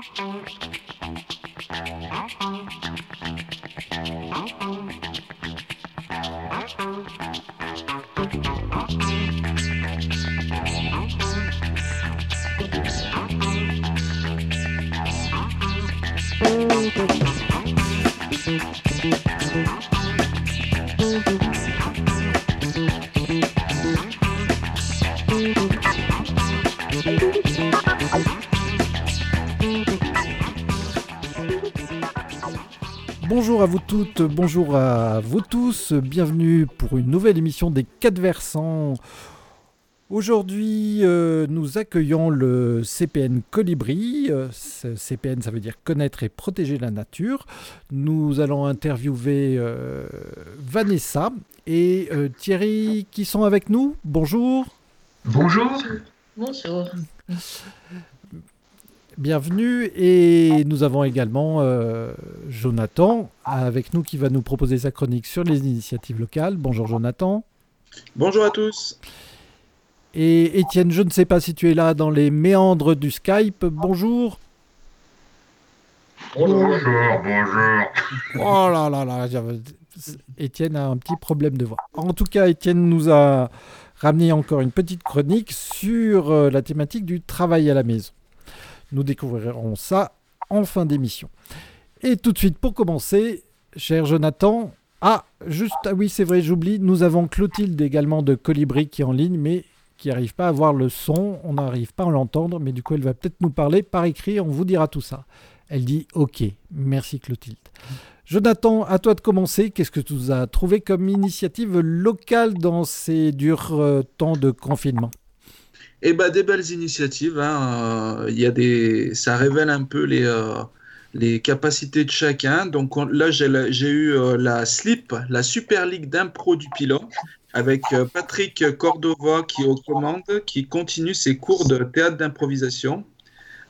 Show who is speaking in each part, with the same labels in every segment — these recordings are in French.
Speaker 1: あっちゃん。Bonjour à vous toutes, bonjour à vous tous, bienvenue pour une nouvelle émission des 4 versants. Aujourd'hui, euh, nous accueillons le CPN Colibri. Euh, CPN, ça veut dire connaître et protéger la nature. Nous allons interviewer euh, Vanessa et Thierry qui sont avec nous. Bonjour.
Speaker 2: Bonjour.
Speaker 3: Bonjour.
Speaker 1: Bienvenue et nous avons également Jonathan avec nous qui va nous proposer sa chronique sur les initiatives locales. Bonjour Jonathan.
Speaker 4: Bonjour à tous.
Speaker 1: Et Étienne, je ne sais pas si tu es là dans les méandres du Skype. Bonjour.
Speaker 2: Bonjour, bonjour.
Speaker 1: Oh là là là, Étienne a un petit problème de voix. En tout cas, Étienne nous a ramené encore une petite chronique sur euh, la thématique du travail à la maison. Nous découvrirons ça en fin d'émission. Et tout de suite, pour commencer, cher Jonathan, ah, juste, ah oui, c'est vrai, j'oublie, nous avons Clotilde également de Colibri qui est en ligne, mais qui n'arrive pas à voir le son, on n'arrive pas à l'entendre, mais du coup elle va peut-être nous parler par écrit, on vous dira tout ça. Elle dit OK, merci Clotilde. Jonathan, à toi de commencer. Qu'est-ce que tu as trouvé comme initiative locale dans ces durs euh, temps de confinement?
Speaker 4: Eh ben, des belles initiatives. Hein. Il y a des, ça révèle un peu les, euh, les capacités de chacun. Donc là, j'ai eu euh, la SLIP, la Super League d'impro du pilot, avec euh, Patrick Cordova qui est aux commandes, qui continue ses cours de théâtre d'improvisation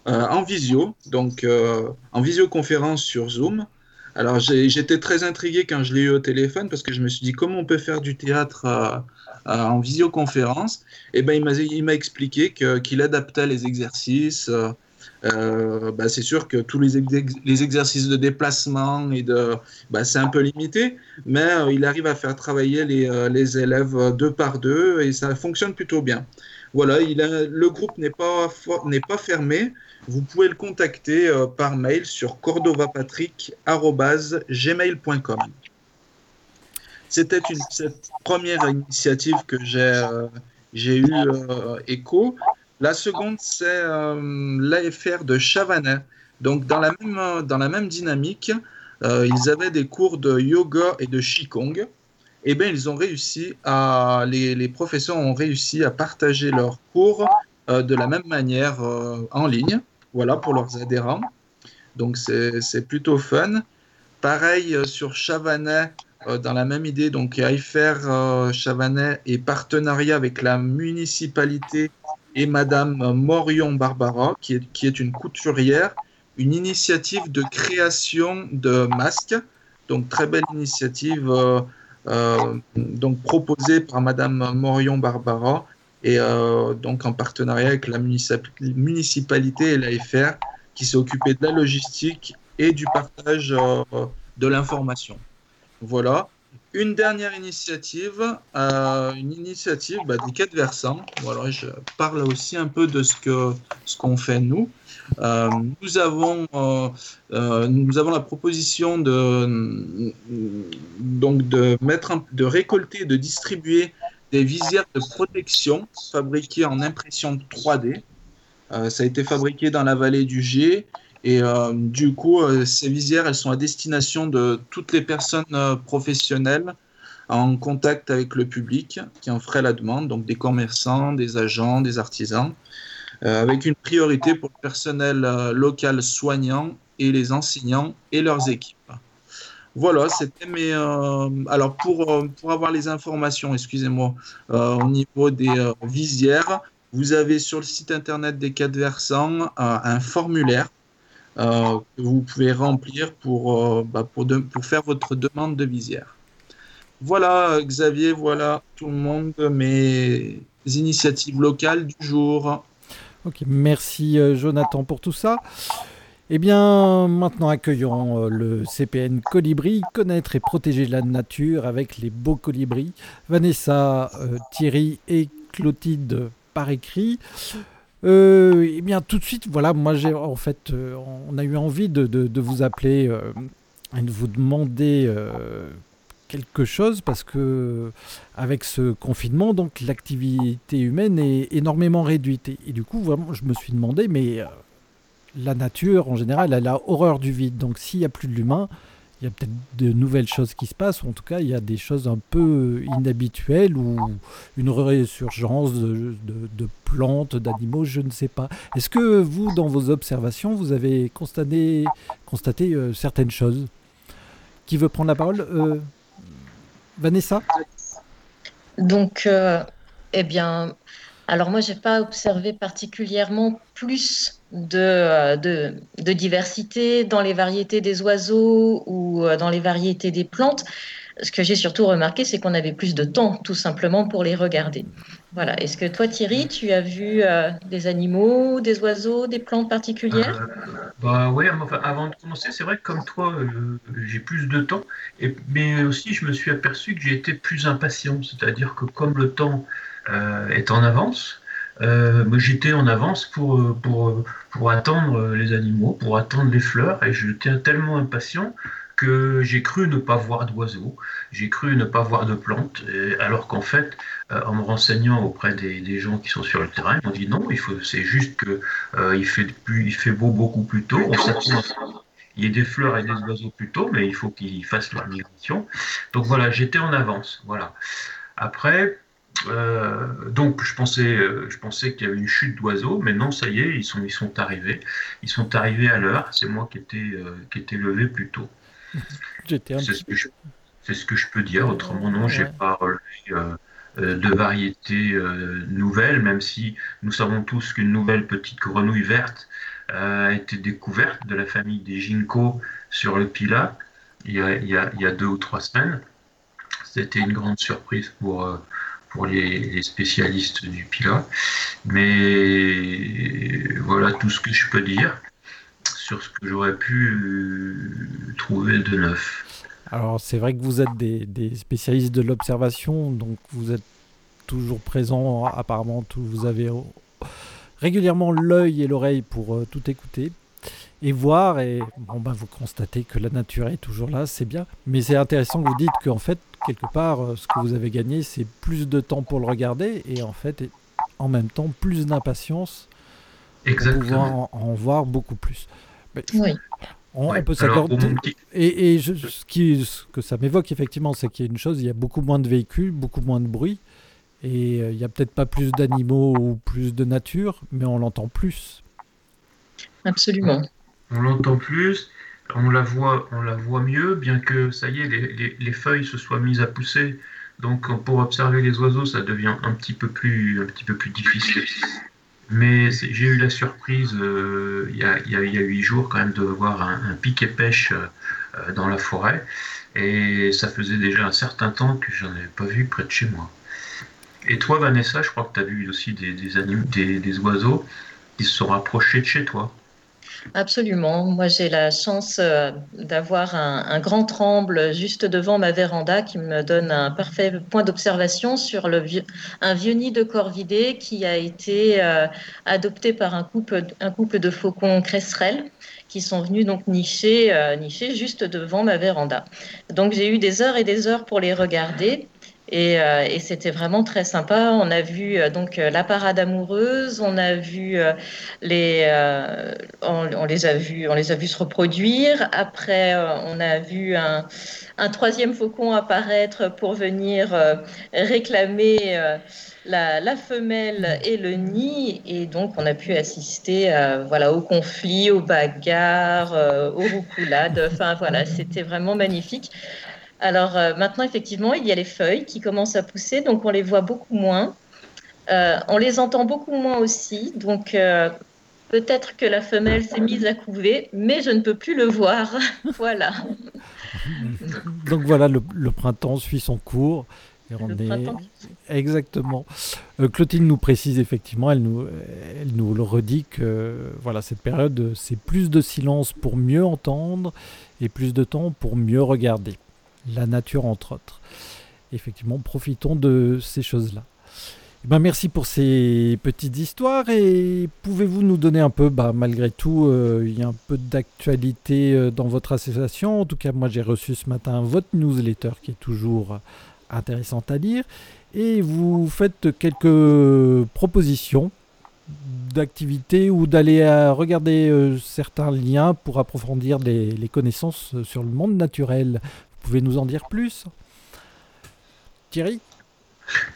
Speaker 4: euh, en visio, donc euh, en visioconférence sur Zoom. Alors j'étais très intrigué quand je l'ai eu au téléphone parce que je me suis dit comment on peut faire du théâtre en visioconférence? Et eh ben il m'a expliqué qu'il adaptait les exercices. Euh, bah, c'est sûr que tous les, exercices de déplacement et de, bah, c'est un peu limité, mais euh, il arrive à faire travailler euh, les, élèves deux par deux et ça fonctionne plutôt bien. Voilà, le groupe n'est pas, n'est pas fermé. Vous pouvez le contacter par mail sur cordovapatrick.gmail.com. C'était cette première initiative que j'ai, j'ai eu écho. La seconde, c'est euh, l'AFR de Chavanais. Donc, dans la même, dans la même dynamique, euh, ils avaient des cours de yoga et de Qigong. Eh bien, ils ont réussi à. Les, les, professeurs ont réussi à partager leurs cours euh, de la même manière en ligne. Voilà, pour leurs adhérents. Donc, c'est plutôt fun. Pareil sur Chavanais, dans la même idée. Donc, AFR Chavanais et partenariat avec la municipalité et Madame Morion Barbara, qui est, qui est une couturière, une initiative de création de masques. Donc très belle initiative euh, euh, donc proposée par Madame Morion Barbara et euh, donc en partenariat avec la municipalité et l'AFR qui s'est occupé de la logistique et du partage de l'information. Voilà. Une dernière initiative, euh, une initiative bah, des quatre versants. Voilà, je parle aussi un peu de ce que ce qu'on fait nous. Euh, nous avons euh, nous avons la proposition de donc de mettre de récolter, de distribuer des visières de protection fabriquées en impression 3D. ça a été fabriqué dans la vallée du Gier et euh, du coup, euh, ces visières, elles sont à destination de toutes les personnes euh, professionnelles en contact avec le public qui en feraient la demande, donc des commerçants, des agents, des artisans, avec une priorité pour le personnel local soignant et les enseignants et leurs équipes. Voilà, c'était mes. alors, pour, pour avoir les informations, excusez-moi, au niveau des visières, vous avez sur le site internet des quatre versants un formulaire euh, que vous pouvez remplir pour, euh, bah, pour, pour faire votre demande de visière. Voilà, Xavier, voilà tout le monde, mes initiatives locales du jour.
Speaker 1: Ok, merci euh, Jonathan pour tout ça. Eh bien, maintenant accueillons le CPN Colibri, connaître et protéger la nature avec les beaux colibris. Vanessa, Thierry et Clotilde par écrit. Euh, eh bien, tout de suite, voilà, moi j'ai en fait, euh, on a eu envie de, vous appeler euh, et de vous demander quelque chose parce que avec ce confinement, donc l'activité humaine est énormément réduite et, et du coup, vraiment, je me suis demandé, mais la nature en général, elle a horreur du vide. Donc, s'il n'y a plus de l'humain, il y a peut-être de nouvelles choses qui se passent, ou en tout cas, il y a des choses un peu inhabituelles ou une résurgence de, plantes, d'animaux, je ne sais pas. Est-ce que vous, dans vos observations, vous avez constaté, constaté euh, certaines choses? Qui veut prendre la parole? Euh, Vanessa?
Speaker 3: Donc, euh, eh bien, alors moi, j'ai pas observé particulièrement plus de, euh, de, diversité dans les variétés des oiseaux ou euh, dans les variétés des plantes. Ce que j'ai surtout remarqué, c'est qu'on avait plus de temps, tout simplement, pour les regarder. Voilà. Est-ce que toi, Thierry, tu as vu euh, des animaux, des oiseaux, des plantes particulières?
Speaker 2: Euh, bah enfin, avant de commencer, c'est vrai que comme toi, j'ai plus de temps, et, mais aussi je me suis aperçu que j'ai été plus impatient, c'est-à-dire que comme le temps est en avance, euh, moi, j'étais en avance pour, euh, pour, euh, pour attendre euh, les animaux, pour attendre les fleurs, et j'étais tellement impatient que j'ai cru ne pas voir d'oiseaux, j'ai cru ne pas voir de plantes, et- alors qu'en fait, euh, en me renseignant auprès des, des gens qui sont sur le terrain, ils m'ont dit non, il faut, c'est juste que euh, il fait plus, il fait beau beaucoup plus tôt. On s'attend à ce qu'il y ait des fleurs et des oiseaux plus tôt, mais il faut qu'ils fassent leur migration. Donc voilà, j'étais en avance. Voilà. Après, euh, donc je pensais, je pensais qu'il y avait une chute d'oiseaux, mais non, ça y est, ils sont, ils sont arrivés. Ils sont arrivés à l'heure. C'est moi qui étais, euh, qui étais levé plus tôt.
Speaker 1: J'étais un
Speaker 2: C'est ce que je, c'est ce que je peux dire. Autrement, non, j'ai
Speaker 1: Ouais.
Speaker 2: pas relevé euh, euh, de variétés nouvelles, même si nous savons tous qu'une nouvelle petite grenouille verte a été découverte de la famille des ginkgo sur le Pila il y a, il y a- il y a deux ou trois semaines. C'était une grande surprise pour, pour les, spécialistes du Pila. Mais voilà tout ce que je peux dire sur ce que j'aurais pu euh, trouver de neuf.
Speaker 1: Alors, c'est vrai que vous êtes des, spécialistes de l'observation, donc vous êtes toujours présents, apparemment, tout- vous avez euh, régulièrement l'œil et l'oreille pour euh, tout écouter et voir, et bon, ben, vous constatez que la nature est toujours là, c'est bien, mais c'est intéressant que vous dites qu'en fait, quelque part, euh, ce que vous avez gagné, c'est plus de temps pour le regarder, et en fait, en même temps, plus d'impatience pour pouvoir en, en voir beaucoup plus. Mais
Speaker 3: Oui.
Speaker 1: on, peut s'accorder. Et, et je- ce, qui, ce que ça m'évoque effectivement, c'est qu'il y a une chose, il y a beaucoup moins de véhicules, beaucoup moins de bruit, et euh, il n'y a peut-être pas plus d'animaux ou plus de nature, mais on l'entend plus.
Speaker 3: Absolument.
Speaker 2: On l'entend plus, on la voit, on la voit mieux, bien que ça y est, les, les- les feuilles se soient mises à pousser. Donc pour observer les oiseaux, ça devient un petit peu plus, un petit peu plus difficile. Mais j'ai eu la surprise euh, il y a, huit jours quand même de voir un, un piquet pêche euh, euh, dans la forêt. Et ça faisait déjà un certain temps que j'en avais pas vu près de chez moi. Et toi, Vanessa, je crois que tu as vu aussi des, des, anim- des, des oiseaux qui se sont rapprochés de chez toi.
Speaker 3: Absolument. Moi, j'ai la chance euh, d'avoir un, grand tremble juste devant ma véranda qui me donne un parfait point d'observation sur un vieux nid de corvidés qui a été euh, adopté par un couple, un couple de faucons cresserelles qui sont venus donc nicher, euh, nicher juste devant ma véranda. Donc, j'ai eu des heures et des heures pour les regarder. Et, euh, et c'était vraiment très sympa. On a vu euh, donc euh, la parade amoureuse, on a vu les, on, les a vus, on les a vus se reproduire. Après, on a vu un, troisième faucon apparaître pour venir réclamer la, femelle et le nid. Et donc, on a pu assister euh, voilà, au conflit, aux bagarres, aux roucoulades. Enfin, voilà, c'était vraiment magnifique. Alors euh, maintenant, effectivement, il y a les feuilles qui commencent à pousser, donc on les voit beaucoup moins. Euh, on les entend beaucoup moins aussi, donc euh, peut-être que la femelle s'est mise à couver, mais je ne peux plus le voir. voilà.
Speaker 1: Donc voilà, le, le printemps suit son cours, Exactement. Euh, Clotilde nous précise effectivement, elle nous, elle nous le redit que voilà, cette période, c'est plus de silence pour mieux entendre et plus de temps pour mieux regarder. La nature, entre autres. Effectivement, profitons de ces choses-là. Eh ben, merci pour ces petites histoires et pouvez-vous nous donner un peu, bah, malgré tout, euh, il y a un peu d'actualité euh, dans votre association. En tout cas, moi j'ai reçu ce matin votre newsletter qui est toujours intéressante à lire et vous faites quelques propositions d'activités ou d'aller regarder euh, certains liens pour approfondir les connaissances sur le monde naturel. Vous pouvez nous en dire plus? Thierry?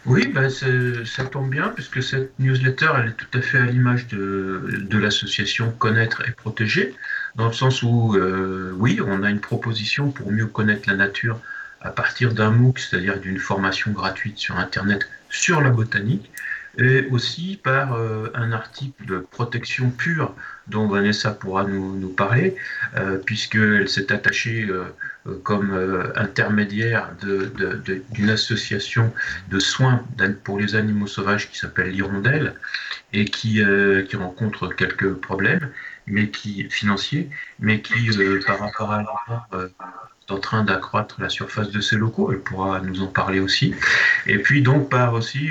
Speaker 2: Oui, ben ça tombe bien, puisque cette newsletter, elle est tout à fait à l'image de, de l'association Connaître et Protéger, dans le sens où, euh, oui, on a une proposition pour mieux connaître la nature à partir d'un MOOC, c'est-à-dire d'une formation gratuite sur Internet sur la botanique, et aussi par euh, un article de protection pure dont Vanessa pourra nous, parler, euh, puisqu'elle s'est attachée euh, comme intermédiaire d'une association de soins pour les animaux sauvages qui s'appelle l'Hirondelle et qui, qui rencontre quelques problèmes mais qui financiers, mais qui, par rapport à est en train d'accroître la surface de ses locaux, elle pourra nous en parler aussi. Et puis donc par aussi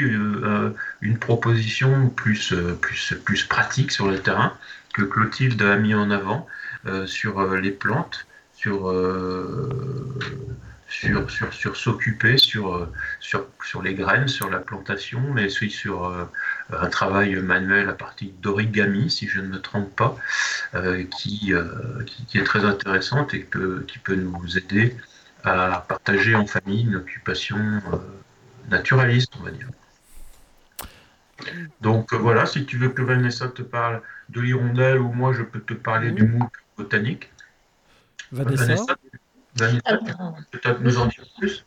Speaker 2: une proposition plus, plus, plus pratique sur le terrain, que Clotilde a mis en avant euh, sur euh, les plantes, sur, euh, sur, sur, sur s'occuper, sur, sur, sur les graines, sur la plantation, mais aussi sur un travail manuel à partir d'origami, si je ne me trompe pas, qui, qui, est très intéressante et qui peut nous aider à partager en famille une occupation naturaliste, on va dire. Donc voilà, si tu veux que Vanessa te parle de l'hirondelle ou moi je peux te parler du MOOC botanique.
Speaker 1: Vanessa,
Speaker 3: peut-être nous en dire plus?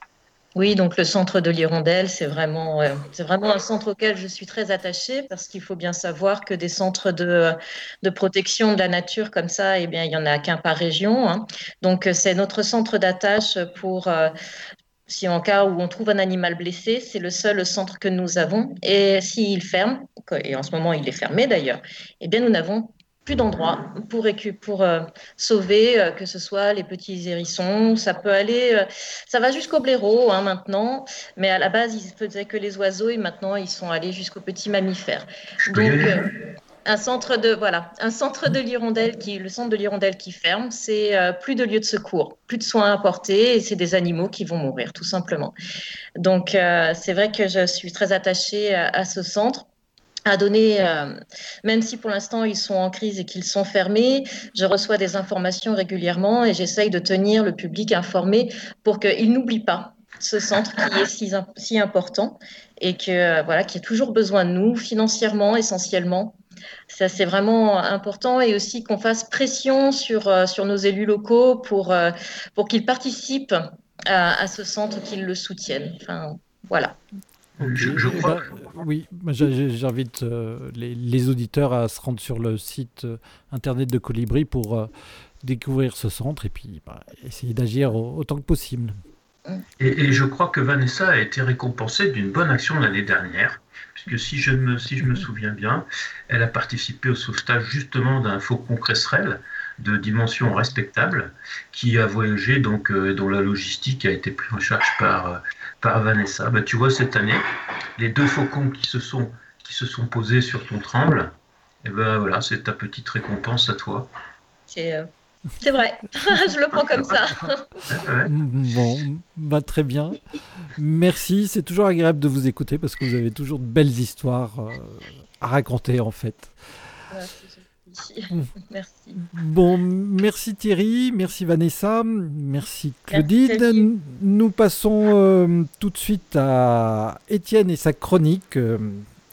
Speaker 3: Oui, donc le centre de l'Hirondelle, c'est vraiment, euh, vraiment un centre auquel je suis très attachée parce qu'il faut bien savoir que des centres de, de protection de la nature comme ça, eh bien, il n'y en a qu'un par région. Hein. Donc, c'est notre centre d'attache pour euh, si en cas où on trouve un animal blessé, c'est le seul centre que nous avons. Et s'il ferme, et en ce moment il est fermé d'ailleurs, eh bien nous n'avons plus d'endroits pour, pour euh, sauver, euh, que ce soit les petits hérissons, ça peut aller, euh, ça va jusqu'au blaireau hein, maintenant, mais à la base il se faisait que les oiseaux et maintenant ils sont allés jusqu'aux petits mammifères. Donc, un centre de voilà, un centre de l'hirondelle qui, le centre de l'hirondelle qui ferme, c'est euh, plus de lieux de secours, plus de soins apportés, et c'est des animaux qui vont mourir tout simplement. Donc euh, c'est vrai que je suis très attachée à, ce centre à donner, euh, même si pour l'instant ils sont en crise et qu'ils sont fermés, je reçois des informations régulièrement et j'essaye de tenir le public informé pour qu'il n'oublie pas ce centre qui est si, important et que voilà, qui a toujours besoin de nous financièrement essentiellement ça, c'est vraiment important et aussi qu'on fasse pression sur, euh, sur nos élus locaux pour, euh, pour qu'ils participent à, ce centre, qu'ils le soutiennent. Enfin, voilà.
Speaker 2: Je, crois.
Speaker 1: oui, j'invite euh, les, auditeurs à se rendre sur le site internet de Colibri pour découvrir ce centre et puis bah, essayer d'agir autant que possible.
Speaker 2: Et, je crois que Vanessa a été récompensée d'une bonne action l'année dernière, puisque si je, me, si je me souviens bien, elle a participé au sauvetage justement d'un faucon cresserelle de dimension respectable qui a voyagé, donc euh, dont la logistique a été prise en charge par, euh, par Vanessa. Bah, tu vois, cette année, les deux faucons qui se sont, qui se sont posés sur ton tremble, et eh ben voilà, c'est ta petite récompense à toi.
Speaker 3: C'est euh, c'est vrai, je le prends comme ça.
Speaker 1: bon, bah très bien. Merci, c'est toujours agréable de vous écouter parce que vous avez toujours de belles histoires euh, à raconter en fait.
Speaker 3: Merci.
Speaker 1: Bon, merci Thierry, merci Vanessa, merci Claudine. Nous passons euh, tout de suite à Étienne et sa chronique, euh,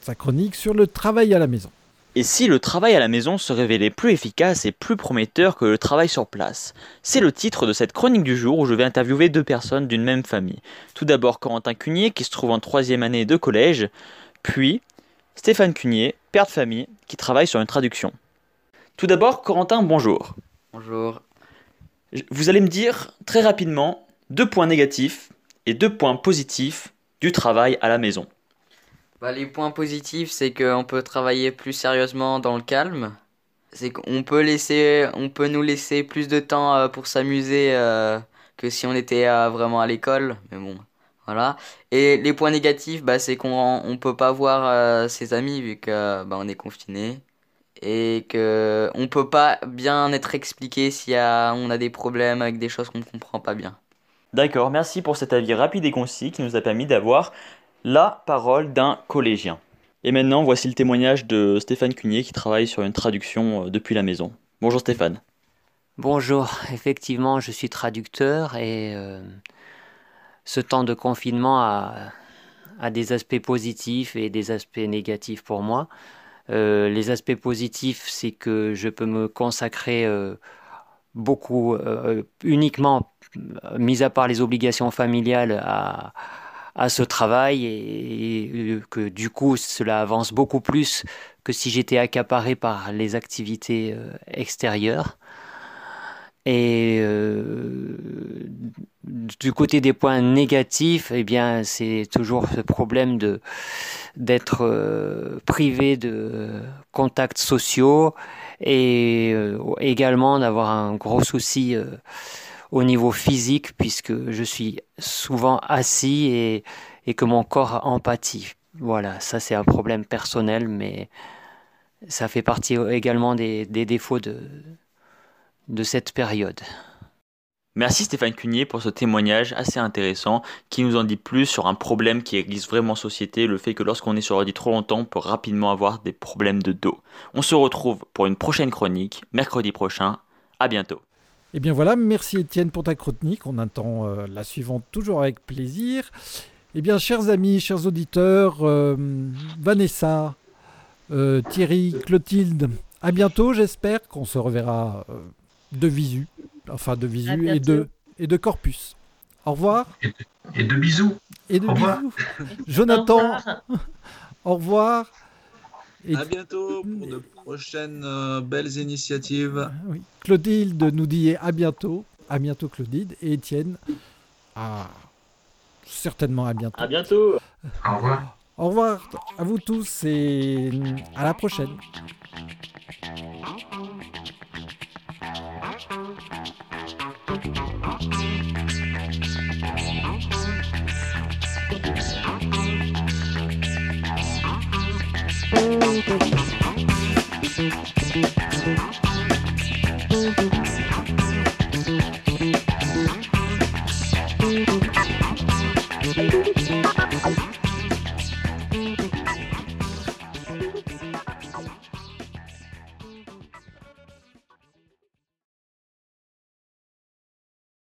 Speaker 1: sa chronique sur le travail à la maison.
Speaker 5: Et si le travail à la maison se révélait plus efficace et plus prometteur que le travail sur place? C'est le titre de cette chronique du jour où je vais interviewer deux personnes d'une même famille. Tout d'abord Corentin Cunier qui se trouve en troisième année de collège, puis Stéphane Cunier, père de famille, qui travaille sur une traduction. Tout d'abord Corentin, bonjour.
Speaker 6: Bonjour.
Speaker 5: Vous allez me dire très rapidement deux points négatifs et deux points positifs du travail à la maison
Speaker 6: bah, Les points positifs, c'est qu'on peut travailler plus sérieusement dans le calme. C'est qu'on peut, laisser, on peut nous laisser plus de temps euh, pour s'amuser euh, que si on était euh, vraiment à l'école. Mais bon, voilà. Et les points négatifs, bah, c'est qu'on ne peut pas voir ses amis vu qu'on bah, est confiné et que on peut pas bien être expliqué si on a des problèmes avec des choses qu'on ne comprend pas bien.
Speaker 5: D'accord, merci pour cet avis rapide et concis qui nous a permis d'avoir la parole d'un collégien. Et maintenant, voici le témoignage de Stéphane Cunier qui travaille sur une traduction euh, depuis la maison. Bonjour Stéphane.
Speaker 7: Bonjour, effectivement, je suis traducteur et euh, ce temps de confinement a, a, des aspects positifs et des aspects négatifs pour moi. Euh, les aspects positifs, c'est que je peux me consacrer euh, beaucoup, euh, uniquement, mis à part les obligations familiales, à, à ce travail et, que du coup cela avance beaucoup plus que si j'étais accaparé par les activités extérieures. Et du côté des points négatifs, eh bien, c'est toujours ce problème de d'être euh, privé de contacts sociaux et euh, également d'avoir un gros souci euh, au niveau physique puisque je suis souvent assis et, et que mon corps empathie. Voilà, ça c'est un problème personnel, mais ça fait partie également des, des défauts de, de cette période.
Speaker 5: Merci Stéphane Cunier pour ce témoignage assez intéressant qui nous en dit plus sur un problème qui existe vraiment en société, le fait que lorsqu'on est sur ordi trop longtemps, on peut rapidement avoir des problèmes de dos. On se retrouve pour une prochaine chronique, mercredi prochain. À bientôt.
Speaker 1: Et eh bien voilà, merci Étienne pour ta chronique. On attend euh, la suivante toujours avec plaisir. Eh bien, chers amis, chers auditeurs, euh, Vanessa, euh, Thierry, Clotilde, à bientôt. J'espère qu'on se reverra de visu enfin de visu et de, et de corpus. Au revoir.
Speaker 2: Et de, bisous.
Speaker 1: Et de bisous. Jonathan, au revoir.
Speaker 4: Et à bientôt pour de prochaines euh, belles initiatives.
Speaker 1: Oui. Clotilde nous dit à bientôt. À bientôt Claudine. Et Étienne, à... certainement à bientôt.
Speaker 5: À bientôt.
Speaker 2: Au revoir.
Speaker 1: Au revoir à vous tous et à la prochaine. Thank you.